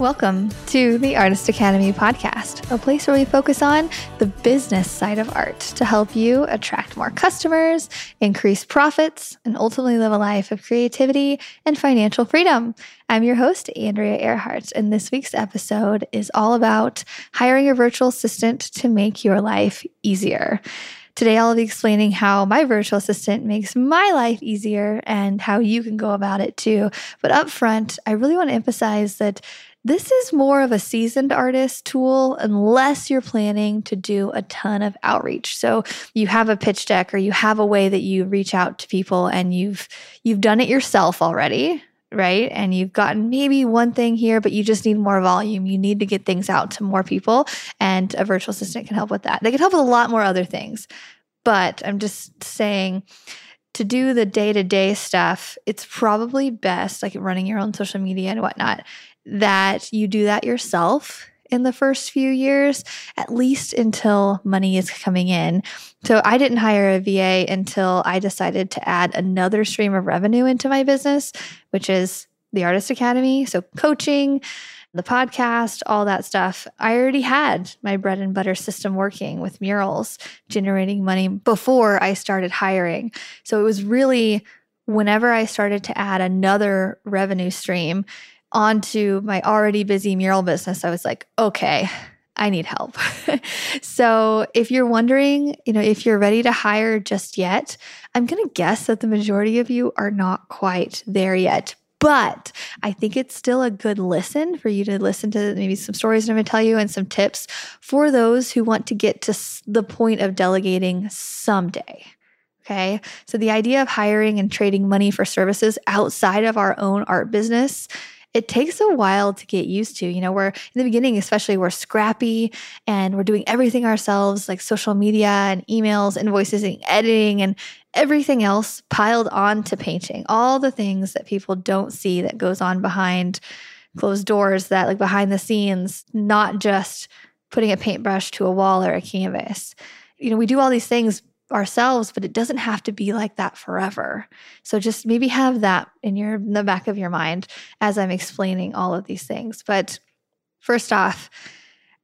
Welcome to the Artist Academy podcast, a place where we focus on the business side of art to help you attract more customers, increase profits, and ultimately live a life of creativity and financial freedom. I'm your host, Andrea Earhart, and this week's episode is all about hiring a virtual assistant to make your life easier. Today, I'll be explaining how my virtual assistant makes my life easier and how you can go about it too. But up front, I really want to emphasize that this is more of a seasoned artist tool unless you're planning to do a ton of outreach. So you have a pitch deck or you have a way that you reach out to people and you've you've done it yourself already, right? And you've gotten maybe one thing here, but you just need more volume. You need to get things out to more people, and a virtual assistant can help with that. They can help with a lot more other things. But I'm just saying to do the day to day stuff, it's probably best, like running your own social media and whatnot, that you do that yourself in the first few years, at least until money is coming in. So I didn't hire a VA until I decided to add another stream of revenue into my business, which is the Artist Academy. So coaching, the podcast, all that stuff. I already had my bread and butter system working with murals, generating money before I started hiring. So it was really whenever I started to add another revenue stream, onto my already busy mural business, I was like, okay, I need help. so, if you're wondering, you know, if you're ready to hire just yet, I'm going to guess that the majority of you are not quite there yet. But I think it's still a good listen for you to listen to maybe some stories I'm going to tell you and some tips for those who want to get to the point of delegating someday. Okay. So the idea of hiring and trading money for services outside of our own art business it takes a while to get used to. You know, we're in the beginning, especially, we're scrappy and we're doing everything ourselves, like social media and emails, invoices, and editing, and everything else piled on to painting. All the things that people don't see that goes on behind closed doors, that like behind the scenes, not just putting a paintbrush to a wall or a canvas. You know, we do all these things ourselves, but it doesn't have to be like that forever. So just maybe have that in your in the back of your mind as I'm explaining all of these things. But first off,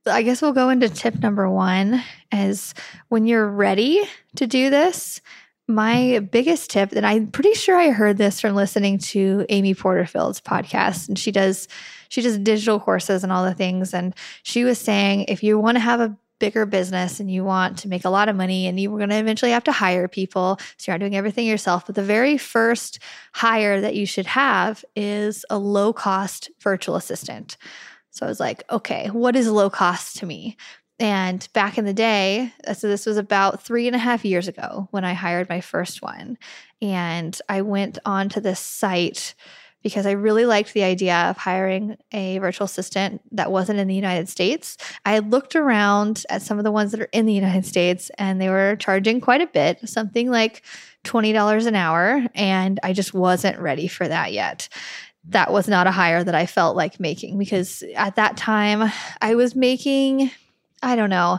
I guess we'll go into tip number 1 is when you're ready to do this, my biggest tip and I'm pretty sure I heard this from listening to Amy Porterfield's podcast and she does she does digital courses and all the things and she was saying if you want to have a bigger business and you want to make a lot of money and you're going to eventually have to hire people. So you're not doing everything yourself. But the very first hire that you should have is a low cost virtual assistant. So I was like, okay, what is low cost to me? And back in the day, uh, so this was about three and a half years ago when I hired my first one. And I went onto this site because I really liked the idea of hiring a virtual assistant that wasn't in the United States. I looked around at some of the ones that are in the United States and they were charging quite a bit, something like $20 an hour. And I just wasn't ready for that yet. That was not a hire that I felt like making because at that time I was making, I don't know,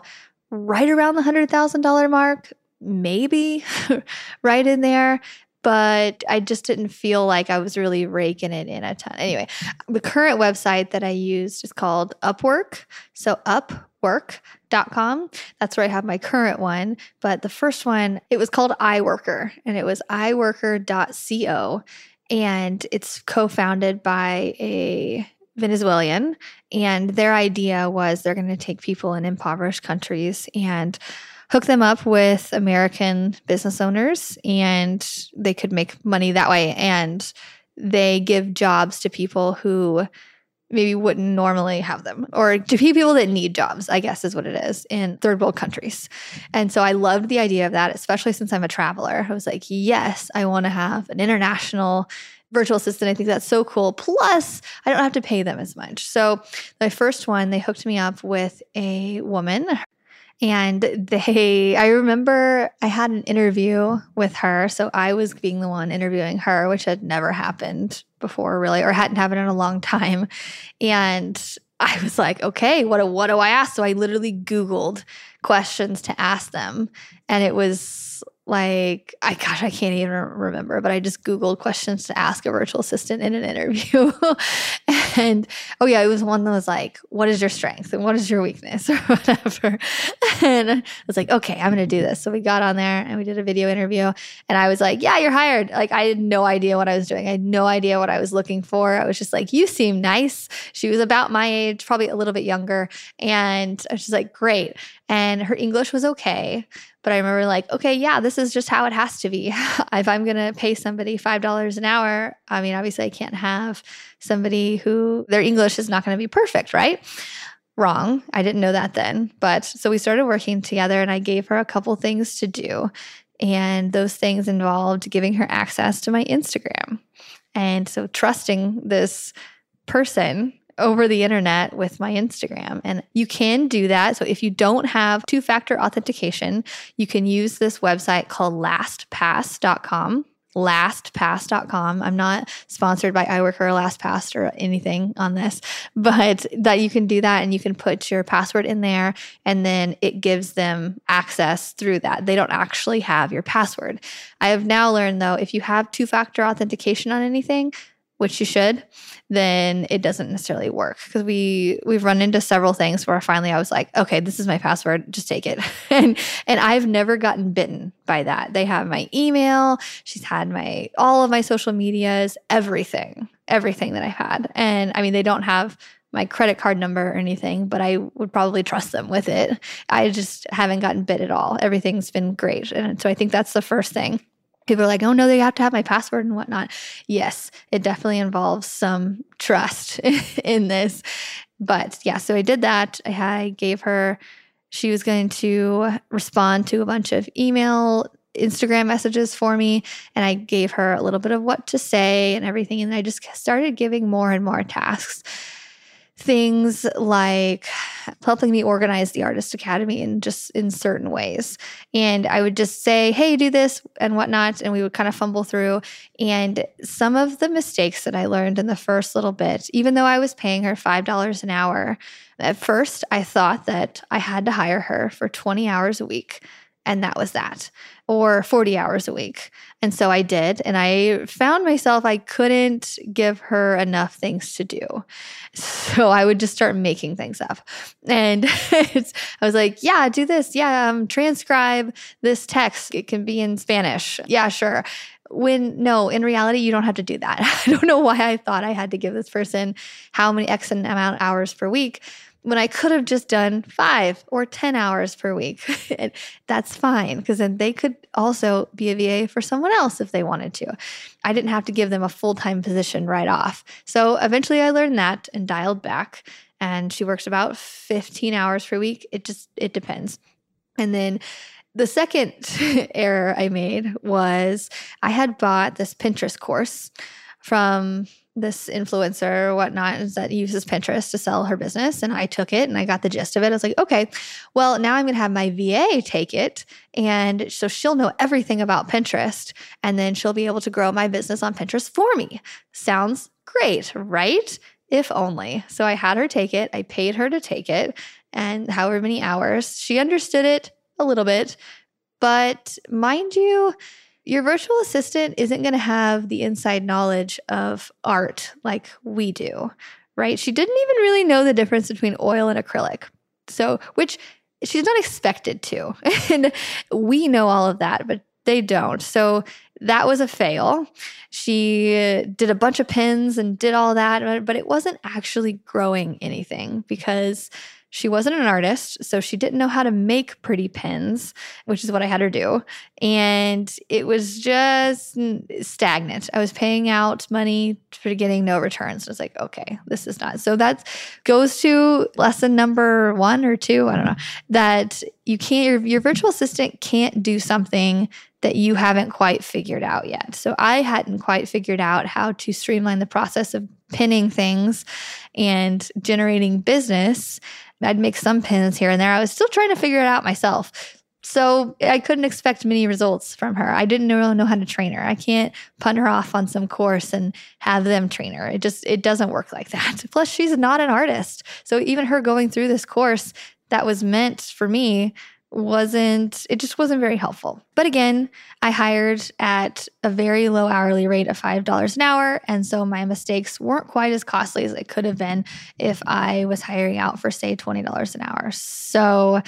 right around the $100,000 mark, maybe right in there but I just didn't feel like I was really raking it in a ton. Anyway, the current website that I used is called Upwork. So upwork.com. That's where I have my current one. But the first one, it was called iWorker and it was iworker.co. And it's co founded by a Venezuelan. And their idea was they're going to take people in impoverished countries and hook them up with American business owners and they could make money that way. And they give jobs to people who maybe wouldn't normally have them or to people that need jobs, I guess is what it is in third world countries. And so I loved the idea of that, especially since I'm a traveler. I was like, yes, I want to have an international virtual assistant. I think that's so cool. Plus, I don't have to pay them as much. So, my first one, they hooked me up with a woman. And they, I remember I had an interview with her. So I was being the one interviewing her, which had never happened before, really, or hadn't happened in a long time. And I was like, okay, what, what do I ask? So I literally Googled questions to ask them. And it was like I gosh, I can't even remember, but I just Googled questions to ask a virtual assistant in an interview. and oh yeah, it was one that was like, what is your strength and what is your weakness or whatever. And I was like, okay, I'm gonna do this. So we got on there and we did a video interview. And I was like, yeah, you're hired. Like I had no idea what I was doing. I had no idea what I was looking for. I was just like, you seem nice. She was about my age, probably a little bit younger. And I was just like, great. And her English was okay but I remember like, okay, yeah, this is just how it has to be. if I'm going to pay somebody $5 an hour, I mean, obviously I can't have somebody who their English is not going to be perfect, right? Wrong. I didn't know that then. But so we started working together and I gave her a couple things to do. And those things involved giving her access to my Instagram. And so trusting this person over the internet with my Instagram. And you can do that. So if you don't have two factor authentication, you can use this website called lastpass.com lastpass.com. I'm not sponsored by iWorker or LastPass or anything on this, but that you can do that and you can put your password in there and then it gives them access through that. They don't actually have your password. I have now learned though, if you have two factor authentication on anything, which you should, then it doesn't necessarily work because we we've run into several things where finally I was like, okay, this is my password, just take it. and and I've never gotten bitten by that. They have my email, she's had my all of my social medias, everything, everything that I've had. And I mean, they don't have my credit card number or anything, but I would probably trust them with it. I just haven't gotten bit at all. Everything's been great. And so I think that's the first thing people are like, oh no, they have to have my password and whatnot. Yes, it definitely involves some trust in this. But yeah, so I did that. I gave her, she was going to respond to a bunch of email, Instagram messages for me. And I gave her a little bit of what to say and everything. And I just started giving more and more tasks things like helping me organize the artist academy in just in certain ways. And i would just say hey do this and whatnot and we would kind of fumble through. And some of the mistakes that i learned in the first little bit even though i was paying her $5 an hour at first i thought that i had to hire her for 20 hours a week and that was that or 40 hours a week. And so I did. And I found myself, I couldn't give her enough things to do. So I would just start making things up. And I was like, yeah, do this. Yeah, um, transcribe this text. It can be in Spanish. Yeah, sure when no in reality you don't have to do that i don't know why i thought i had to give this person how many x amount of hours per week when I could have just done five or 10 hours per week. and that's fine because then they could also be a VA for someone else if they wanted to. I didn't have to give them a full time position right off. So eventually I learned that and dialed back. And she works about 15 hours per week. It just, it depends. And then the second error I made was I had bought this Pinterest course from this influencer or whatnot that uses Pinterest to sell her business. And I took it and I got the gist of it. I was like, okay, well, now I'm going to have my VA take it. And so she'll know everything about Pinterest. And then she'll be able to grow my business on Pinterest for me. Sounds great, right? If only. So I had her take it. I paid her to take it. And however many hours, she understood it a little bit. But mind you, your virtual assistant isn't going to have the inside knowledge of art like we do, right? She didn't even really know the difference between oil and acrylic. So, which she's not expected to. and we know all of that, but they don't. So, that was a fail. She did a bunch of pins and did all that, but it wasn't actually growing anything because she wasn't an artist, so she didn't know how to make pretty pins, which is what I had her do. And it was just stagnant. I was paying out money for getting no returns. I was like, okay, this is not. So that goes to lesson number one or two. I don't know. That you can't, your, your virtual assistant can't do something that you haven't quite figured out yet. So I hadn't quite figured out how to streamline the process of pinning things and generating business I'd make some pins here and there. I was still trying to figure it out myself. So I couldn't expect many results from her. I didn't really know how to train her. I can't punt her off on some course and have them train her. It just it doesn't work like that. Plus she's not an artist. So even her going through this course that was meant for me wasn't it just wasn't very helpful. But again, I hired at a very low hourly rate of $5 an hour and so my mistakes weren't quite as costly as it could have been if I was hiring out for say $20 an hour. So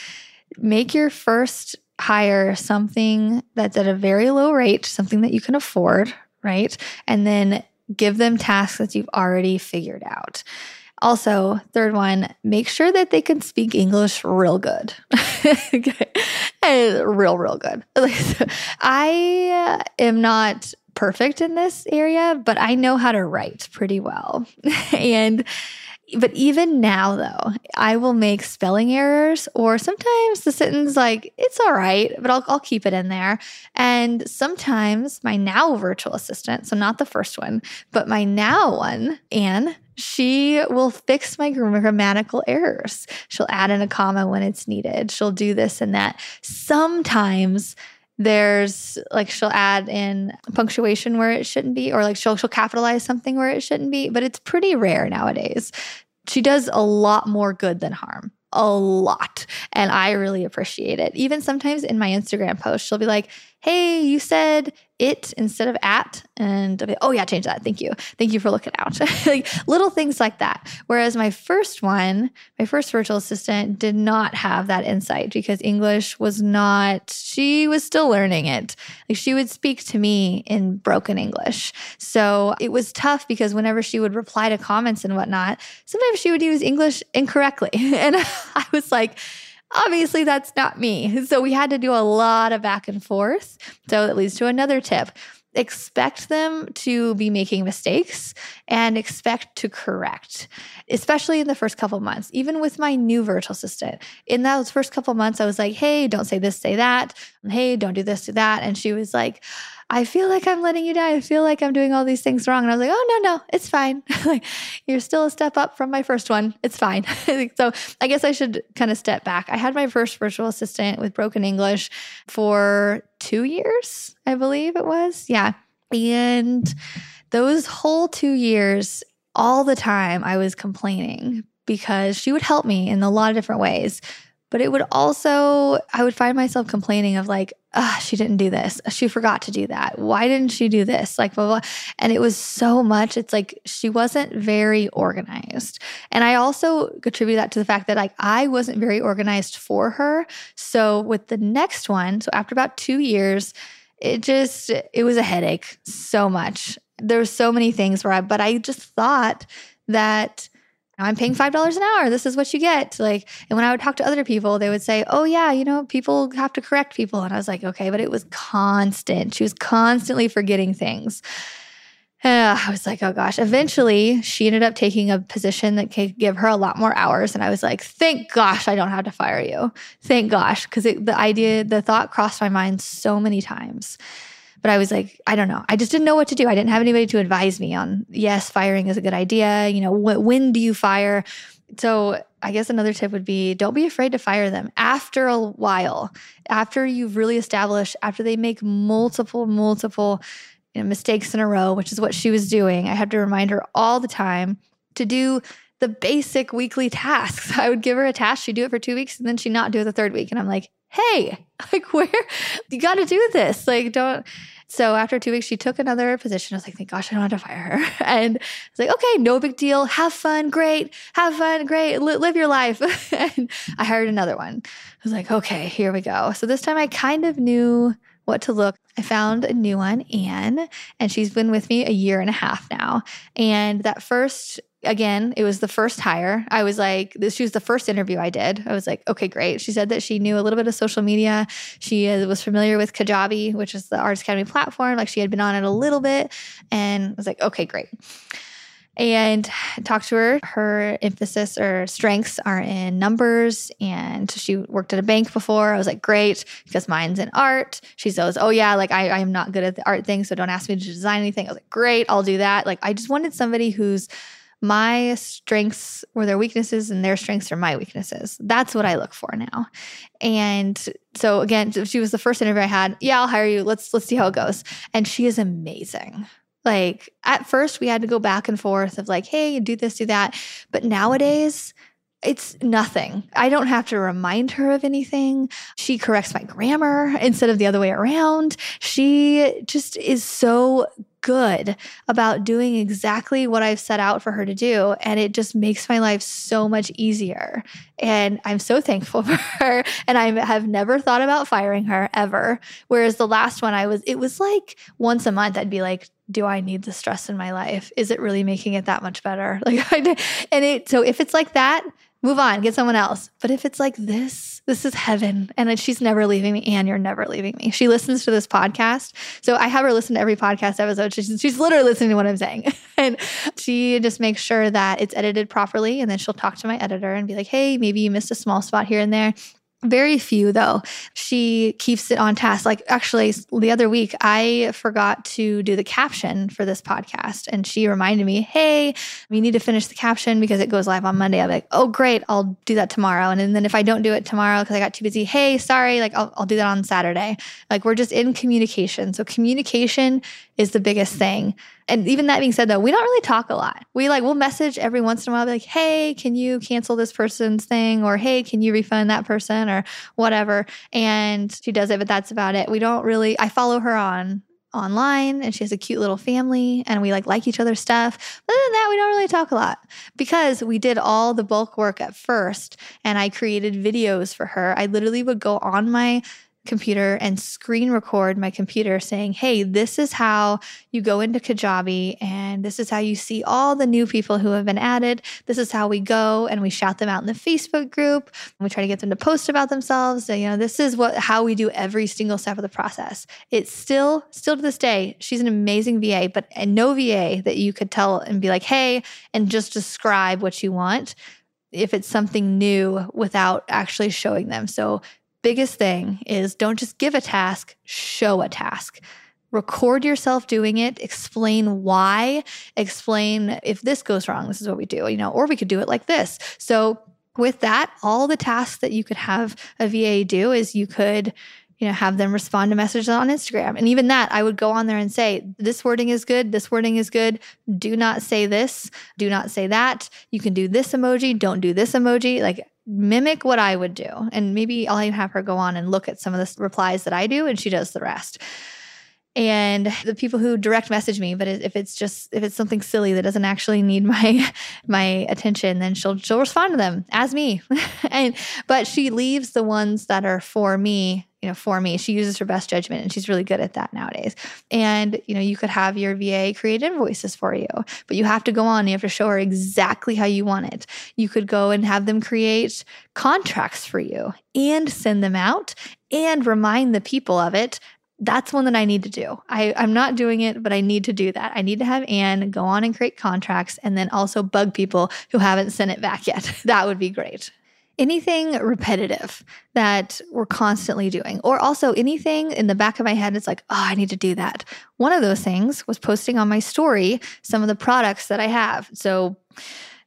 make your first hire something that's at a very low rate, something that you can afford, right? And then give them tasks that you've already figured out. Also, third one, make sure that they can speak English real good. okay. real, real good. I am not perfect in this area, but I know how to write pretty well. and but even now though i will make spelling errors or sometimes the sentence like it's all right but I'll, I'll keep it in there and sometimes my now virtual assistant so not the first one but my now one anne she will fix my grammatical errors. She'll add in a comma when it's needed. She'll do this and that. Sometimes there's like she'll add in punctuation where it shouldn't be or like she'll she'll capitalize something where it shouldn't be but it's pretty rare nowadays. She does a lot more good than harm. A lot. And i really appreciate it. Even sometimes in my instagram post she'll be like hey, you said it instead of at. And oh, yeah, change that. Thank you. Thank you for looking out. like little things like that. Whereas my first one, my first virtual assistant did not have that insight because English was not, she was still learning it. Like she would speak to me in broken English. So it was tough because whenever she would reply to comments and whatnot, sometimes she would use English incorrectly. and I was like, Obviously, that's not me. So we had to do a lot of back and forth. So that leads to another tip expect them to be making mistakes and expect to correct especially in the first couple months even with my new virtual assistant in those first couple months i was like hey don't say this say that hey don't do this do that and she was like I feel like I'm letting you down. I feel like I'm doing all these things wrong. And I was like, oh, no, no, it's fine. like, you're still a step up from my first one. It's fine. so I guess I should kind of step back. I had my first virtual assistant with broken English for two years, I believe it was. Yeah. And those whole two years, all the time, I was complaining because she would help me in a lot of different ways but it would also, I would find myself complaining of like, ah, she didn't do this. She forgot to do that. Why didn't she do this? Like, blah, blah. And it was so much. It's like she wasn't very organized. And I also attribute that to the fact that like I wasn't very organized for her. So with the next one, so after about two years, it just, it was a headache so much. There were so many things where I, but I just thought that I'm paying $5 an hour. This is what you get. Like, and when I would talk to other people, they would say, Oh, yeah, you know, people have to correct people. And I was like, Okay, but it was constant. She was constantly forgetting things. Uh, I was like, Oh gosh. Eventually, she ended up taking a position that could give her a lot more hours. And I was like, Thank gosh, I don't have to fire you. Thank gosh. Because the idea, the thought crossed my mind so many times. But I was like, I don't know. I just didn't know what to do. I didn't have anybody to advise me on, yes, firing is a good idea. You know, wh- when do you fire? So I guess another tip would be don't be afraid to fire them after a while, after you've really established, after they make multiple, multiple you know, mistakes in a row, which is what she was doing. I had to remind her all the time to do the basic weekly tasks. I would give her a task, she'd do it for two weeks, and then she'd not do it the third week. And I'm like, hey, like where you got to do this. Like, don't. So after two weeks, she took another position. I was like, thank gosh, I don't have to fire her. And I was like, okay, no big deal. Have fun. Great. Have fun. Great. L- live your life. and I hired another one. I was like, okay, here we go. So this time I kind of knew what to look. I found a new one, Anne, and she's been with me a year and a half now. And that first again, it was the first hire. I was like, this, she was the first interview I did. I was like, okay, great. She said that she knew a little bit of social media. She uh, was familiar with Kajabi, which is the Artist Academy platform. Like she had been on it a little bit. And I was like, okay, great. And talked to her. Her emphasis or strengths are in numbers. And she worked at a bank before. I was like, great, because mine's in art. She says, oh, yeah, like I, I am not good at the art thing. So don't ask me to design anything. I was like, great, I'll do that. Like I just wanted somebody who's my strengths were their weaknesses and their strengths are my weaknesses. That's what I look for now. And so again, she was the first interview I had. Yeah, I'll hire you. Let's let's see how it goes. And she is amazing. Like at first we had to go back and forth of like, hey, do this, do that. But nowadays, it's nothing. I don't have to remind her of anything. She corrects my grammar instead of the other way around. She just is so good about doing exactly what I've set out for her to do. And it just makes my life so much easier. And I'm so thankful for her. And I have never thought about firing her ever. Whereas the last one, I was, it was like once a month, I'd be like, do I need the stress in my life? Is it really making it that much better? Like, and it, so if it's like that, move on, get someone else. But if it's like this, this is heaven. And she's never leaving me, and you're never leaving me. She listens to this podcast. So I have her listen to every podcast episode. She's, she's literally listening to what I'm saying. and she just makes sure that it's edited properly. And then she'll talk to my editor and be like, hey, maybe you missed a small spot here and there. Very few, though. She keeps it on task. Like, actually, the other week, I forgot to do the caption for this podcast. And she reminded me, hey, we need to finish the caption because it goes live on Monday. I'm like, oh, great. I'll do that tomorrow. And then if I don't do it tomorrow because I got too busy, hey, sorry, like, I'll, I'll do that on Saturday. Like, we're just in communication. So, communication is the biggest thing and even that being said though we don't really talk a lot. We like we'll message every once in a while be like hey can you cancel this person's thing? or hey can you refund that person? or whatever. And she does it but that's about it. We don't really i follow her on online and she has a cute little family and we like like each other's stuff. But other than that we don't really talk a lot. Because we did all the bulk work at first and i created videos for her. I literally would go on my computer and screen record my computer saying, Hey, this is how you go into Kajabi, and this is how you see all the new people who have been added. This is how we go and we shout them out in the Facebook group. And we try to get them to post about themselves. So, you know, this is what how we do every single step of the process. It's still, still to this day, she's an amazing VA, but no VA that you could tell and be like, hey, and just describe what you want if it's something new without actually showing them. So biggest thing is don't just give a task, show a task. Record yourself doing it, explain why, explain if this goes wrong, this is what we do, you know, or we could do it like this. So, with that, all the tasks that you could have a VA do is you could you know have them respond to messages on instagram and even that i would go on there and say this wording is good this wording is good do not say this do not say that you can do this emoji don't do this emoji like mimic what I would do. And maybe I'll have her go on and look at some of the replies that I do, and she does the rest. And the people who direct message me, but if it's just if it's something silly that doesn't actually need my my attention, then she'll she'll respond to them as me. and but she leaves the ones that are for me you know, for me. She uses her best judgment and she's really good at that nowadays. And, you know, you could have your VA create invoices for you, but you have to go on, you have to show her exactly how you want it. You could go and have them create contracts for you and send them out and remind the people of it that's one that I need to do. I, I'm not doing it, but I need to do that. I need to have Anne go on and create contracts and then also bug people who haven't sent it back yet. that would be great anything repetitive that we're constantly doing, or also anything in the back of my head, it's like, oh, I need to do that. One of those things was posting on my story some of the products that I have. So,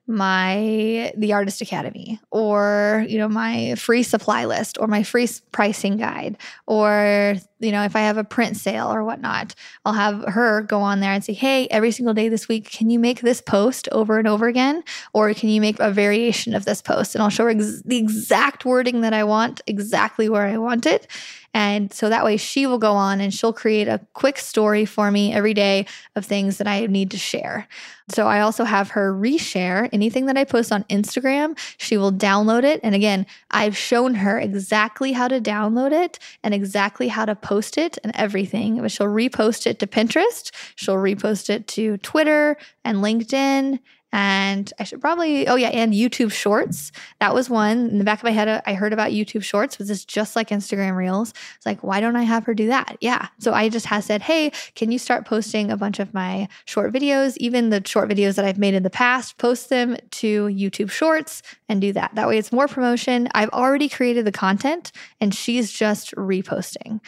my the artist academy or you know my free supply list or my free pricing guide or you know if i have a print sale or whatnot i'll have her go on there and say hey every single day this week can you make this post over and over again? Or can you make a variation of this post? And i'll show her ex- the exact wording that i want exactly where i want it and so that way she will go on and she'll create a quick story for me every day of things that I need to share. So I also have her reshare anything that I post on Instagram. She will download it. And again, I've shown her exactly how to download it and exactly how to post it and everything. But she'll repost it to Pinterest, she'll repost it to Twitter and LinkedIn and I should probably, oh yeah, and YouTube Shorts. That was one. In the back of my head, I heard about YouTube Shorts. Was this just like Instagram Reels? It's like, why don't I have her do that? Yeah. So I just have said, hey, can you start posting a bunch of my short videos, even the short videos that I've made in the past, post them to YouTube Shorts and do that. That way it's more promotion. I've already created the content and she's just reposting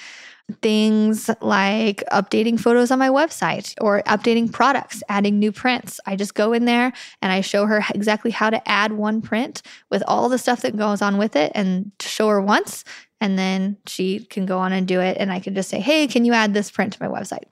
things like updating photos on my website or updating products, adding new prints. I just go in there and I show her exactly how to add one print with all the stuff that goes on with it and show her once. And then she can go on and do it. And I can just say, hey, can you add this print to my website?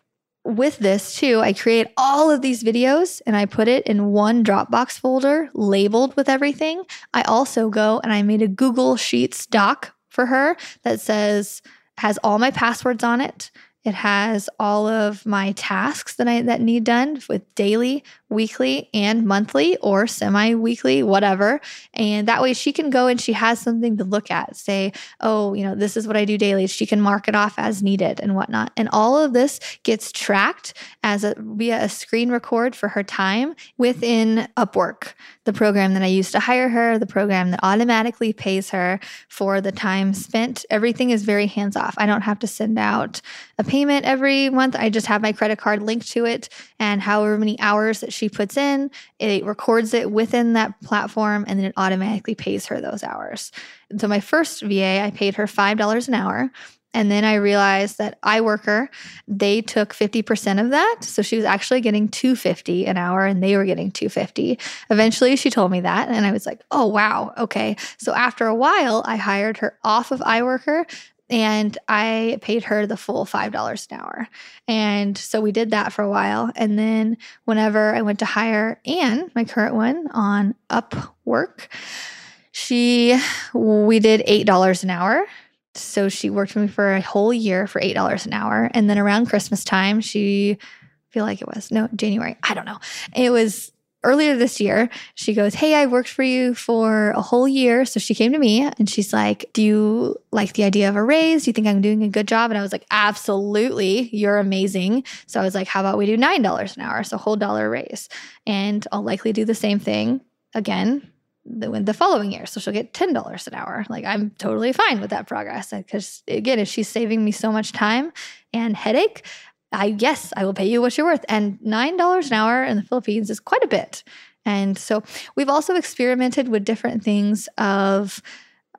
with this too, I create all of these videos and I put it in one Dropbox folder labeled with everything. I also go and I made a Google Sheets doc for her that says, has all my passwords on it. It has all of my tasks that I that need done with daily, weekly, and monthly or semi-weekly, whatever. And that way she can go and she has something to look at. Say, oh, you know, this is what I do daily. She can mark it off as needed and whatnot. And all of this gets tracked as a via a screen record for her time within Upwork, the program that I use to hire her, the program that automatically pays her for the time spent. Everything is very hands off. I don't have to send out a payment every month. I just have my credit card linked to it and however many hours that she puts in, it records it within that platform and then it automatically pays her those hours. So my first VA, I paid her $5 an hour. And then I realized that iWorker, they took 50% of that. So she was actually getting 250 an hour and they were getting 250. Eventually she told me that and I was like, "Oh wow, okay." So after a while, I hired her off of iWorker and I paid her the full $5 an hour. And so we did that for a while. And then whenever I went to hire Anne, my current one, on Upwork, she, we did $8 an hour. So she worked for me for a whole year for $8 an hour. And then around Christmas time, she, I feel like it was, no, January, I don't know. It was earlier this year, she goes, Hey, I worked for you for a whole year. So she came to me and she's like, Do you like the idea of a raise? Do you think I'm doing a good job? And I was like, Absolutely. You're amazing. So I was like, How about we do $9 an hour? So whole dollar raise. And I'll likely do the same thing again the, the following year. So she'll get $10 an hour. Like I'm totally fine with that progress because again, if she's saving me so much time and headache, I yes, I will pay you what you're worth. And nine dollars an hour in the Philippines is quite a bit. And so we've also experimented with different things of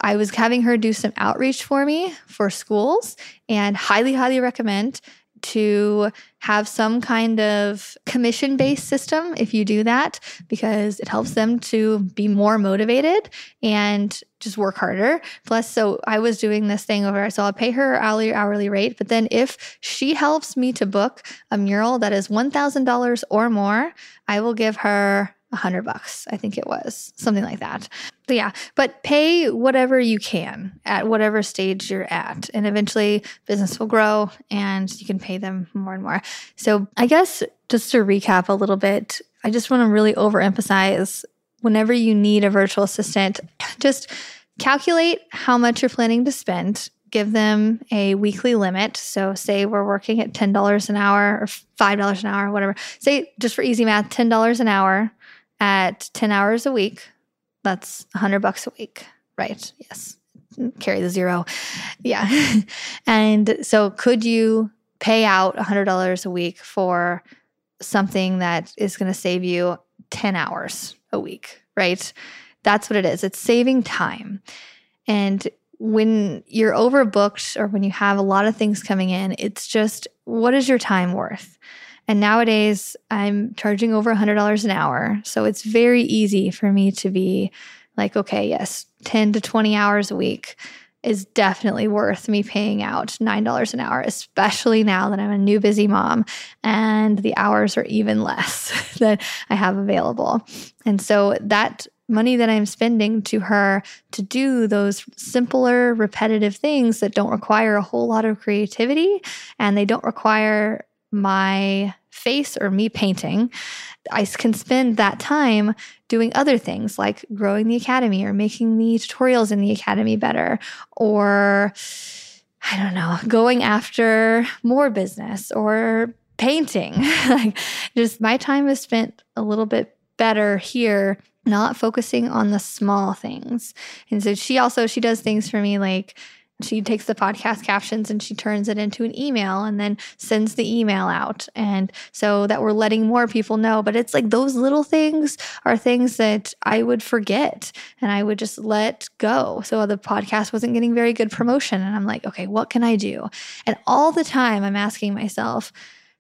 I was having her do some outreach for me for schools and highly, highly recommend to have some kind of commission based system if you do that, because it helps them to be more motivated and just work harder. Plus, so I was doing this thing over, so I'll pay her hourly hourly rate, but then if she helps me to book a mural that is $1,000 or more, I will give her a hundred bucks. I think it was something like that. But yeah, but pay whatever you can at whatever stage you're at. And eventually business will grow and you can pay them more and more. So I guess just to recap a little bit, I just want to really overemphasize whenever you need a virtual assistant, just calculate how much you're planning to spend give them a weekly limit. So, say we're working at $10 an hour or $5 an hour, whatever. Say, just for easy math, $10 an hour at 10 hours a week, that's 100 bucks a week, right? Yes. Carry the zero. Yeah. and so could you pay out $100 a week for something that is going to save you 10 hours a week, right? That's what it is. It's saving time. And when you're overbooked or when you have a lot of things coming in, it's just what is your time worth? And nowadays, I'm charging over $100 an hour. So it's very easy for me to be like, okay, yes, 10 to 20 hours a week is definitely worth me paying out $9 an hour, especially now that I'm a new busy mom and the hours are even less that I have available. And so that money that I'm spending to her to do those simpler, repetitive things that don't require a whole lot of creativity and they don't require my face or me painting, I can spend that time doing other things like growing the academy or making the tutorials in the academy better or I don't know, going after more business or painting. like just my time is spent a little bit better here not focusing on the small things. And so she also she does things for me like she takes the podcast captions and she turns it into an email and then sends the email out. And so that we're letting more people know. But it's like those little things are things that I would forget and I would just let go. So the podcast wasn't getting very good promotion. And I'm like, okay, what can I do? And all the time I'm asking myself,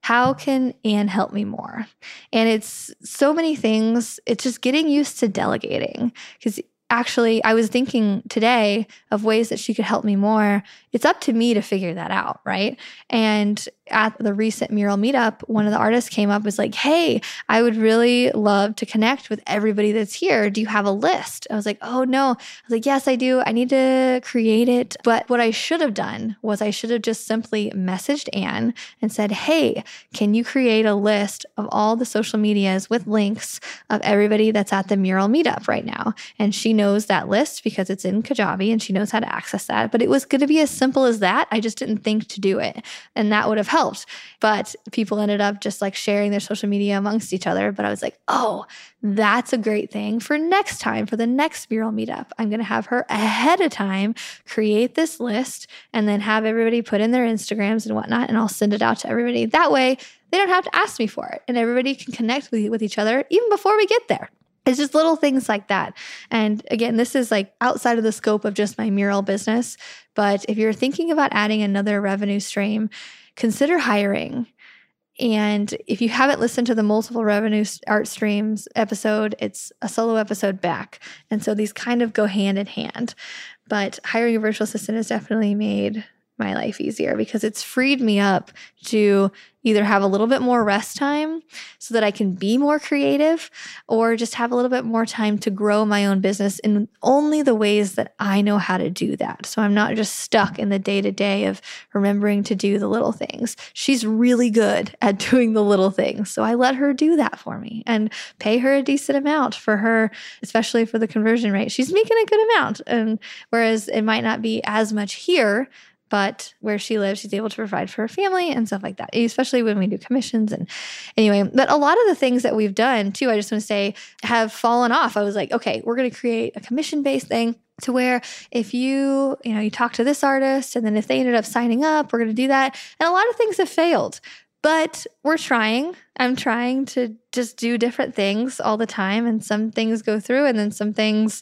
how can Anne help me more? And it's so many things. It's just getting used to delegating because actually, I was thinking today of ways that she could help me more. It's up to me to figure that out, right? And at the recent mural meetup, one of the artists came up was like, Hey, I would really love to connect with everybody that's here. Do you have a list? I was like, Oh no. I was like, Yes, I do. I need to create it. But what I should have done was I should have just simply messaged Anne and said, Hey, can you create a list of all the social medias with links of everybody that's at the mural meetup right now? And she knows that list because it's in Kajabi and she knows how to access that. But it was going to be as simple as that. I just didn't think to do it. And that would have helped. But people ended up just like sharing their social media amongst each other. But I was like, oh, that's a great thing for next time, for the next mural meetup. I'm going to have her ahead of time create this list and then have everybody put in their Instagrams and whatnot. And I'll send it out to everybody. That way, they don't have to ask me for it. And everybody can connect with, with each other even before we get there. It's just little things like that. And again, this is like outside of the scope of just my mural business. But if you're thinking about adding another revenue stream, consider hiring. And if you haven't listened to the multiple revenue art streams episode, it's a solo episode back. And so these kind of go hand in hand. But hiring a virtual assistant has definitely made my life easier because it's freed me up to either have a little bit more rest time so that I can be more creative or just have a little bit more time to grow my own business in only the ways that I know how to do that. So I'm not just stuck in the day to day of remembering to do the little things. She's really good at doing the little things. So I let her do that for me and pay her a decent amount for her, especially for the conversion rate. She's making a good amount. And whereas it might not be as much here, but where she lives, she's able to provide for her family and stuff like that, especially when we do commissions. And anyway, but a lot of the things that we've done too, I just want to say, have fallen off. I was like, okay, we're going to create a commission based thing to where if you you know you talk to this artist and then if they ended up signing up we're going to do that and a lot of things have failed but we're trying i'm trying to just do different things all the time and some things go through and then some things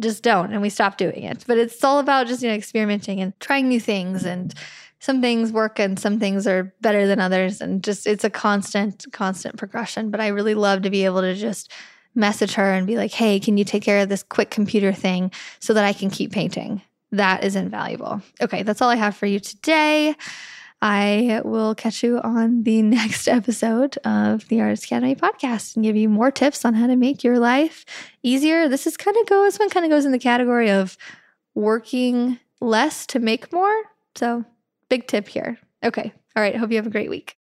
just don't and we stop doing it. But it's all about just you know experimenting and trying new things and some things work and some things are better than others and just it's a constant constant progression. But i really love to be able to just message her and be like hey can you take care of this quick computer thing so that i can keep painting? That is invaluable. Okay that's all i have for you today I will catch you on the next episode of the Artist Academy podcast and give you more tips on how to make your life easier. This is kind of goes this one kind of goes in the category of working less to make more. So, big tip here. Okay. All right. Hope you have a great week.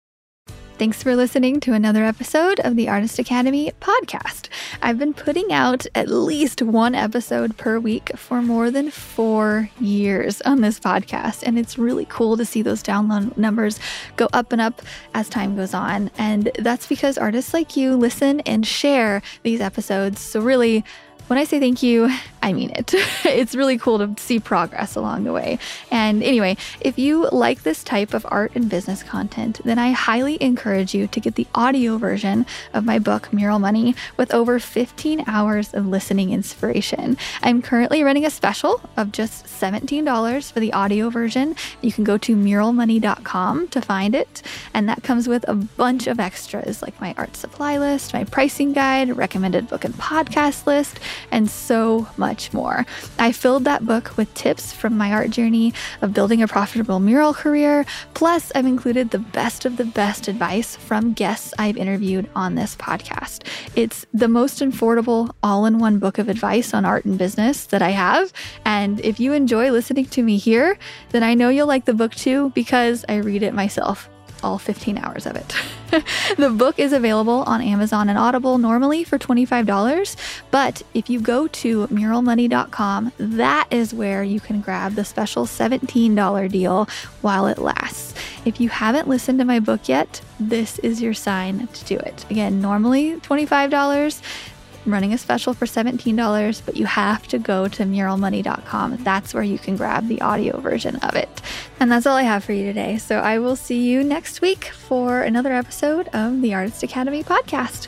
Thanks for listening to another episode of the Artist Academy podcast. I've been putting out at least one episode per week for more than four years on this podcast, and it's really cool to see those download numbers go up and up as time goes on. And that's because artists like you listen and share these episodes. So, really, when I say thank you, I mean it. it's really cool to see progress along the way. And anyway, if you like this type of art and business content, then I highly encourage you to get the audio version of my book, Mural Money, with over 15 hours of listening inspiration. I'm currently running a special of just $17 for the audio version. You can go to muralmoney.com to find it. And that comes with a bunch of extras like my art supply list, my pricing guide, recommended book and podcast list and so much more. I filled that book with tips from my art journey of building a profitable mural career. Plus, I've included the best of the best advice from guests I've interviewed on this podcast. It's the most affordable all in one book of advice on art and business that I have. And if you enjoy listening to me here, then I know you'll like the book too because I read it myself all 15 hours of it. the book is available on Amazon and Audible normally for $25, but if you go to muralmoney.com, that is where you can grab the special $17 deal while it lasts. If you haven't listened to my book yet, this is your sign to do it. Again, normally $25. I'm running a special for $17, but you have to go to muralmoney.com. That's where you can grab the audio version of it. And that's all I have for you today. So I will see you next week for another episode of the Artist Academy podcast.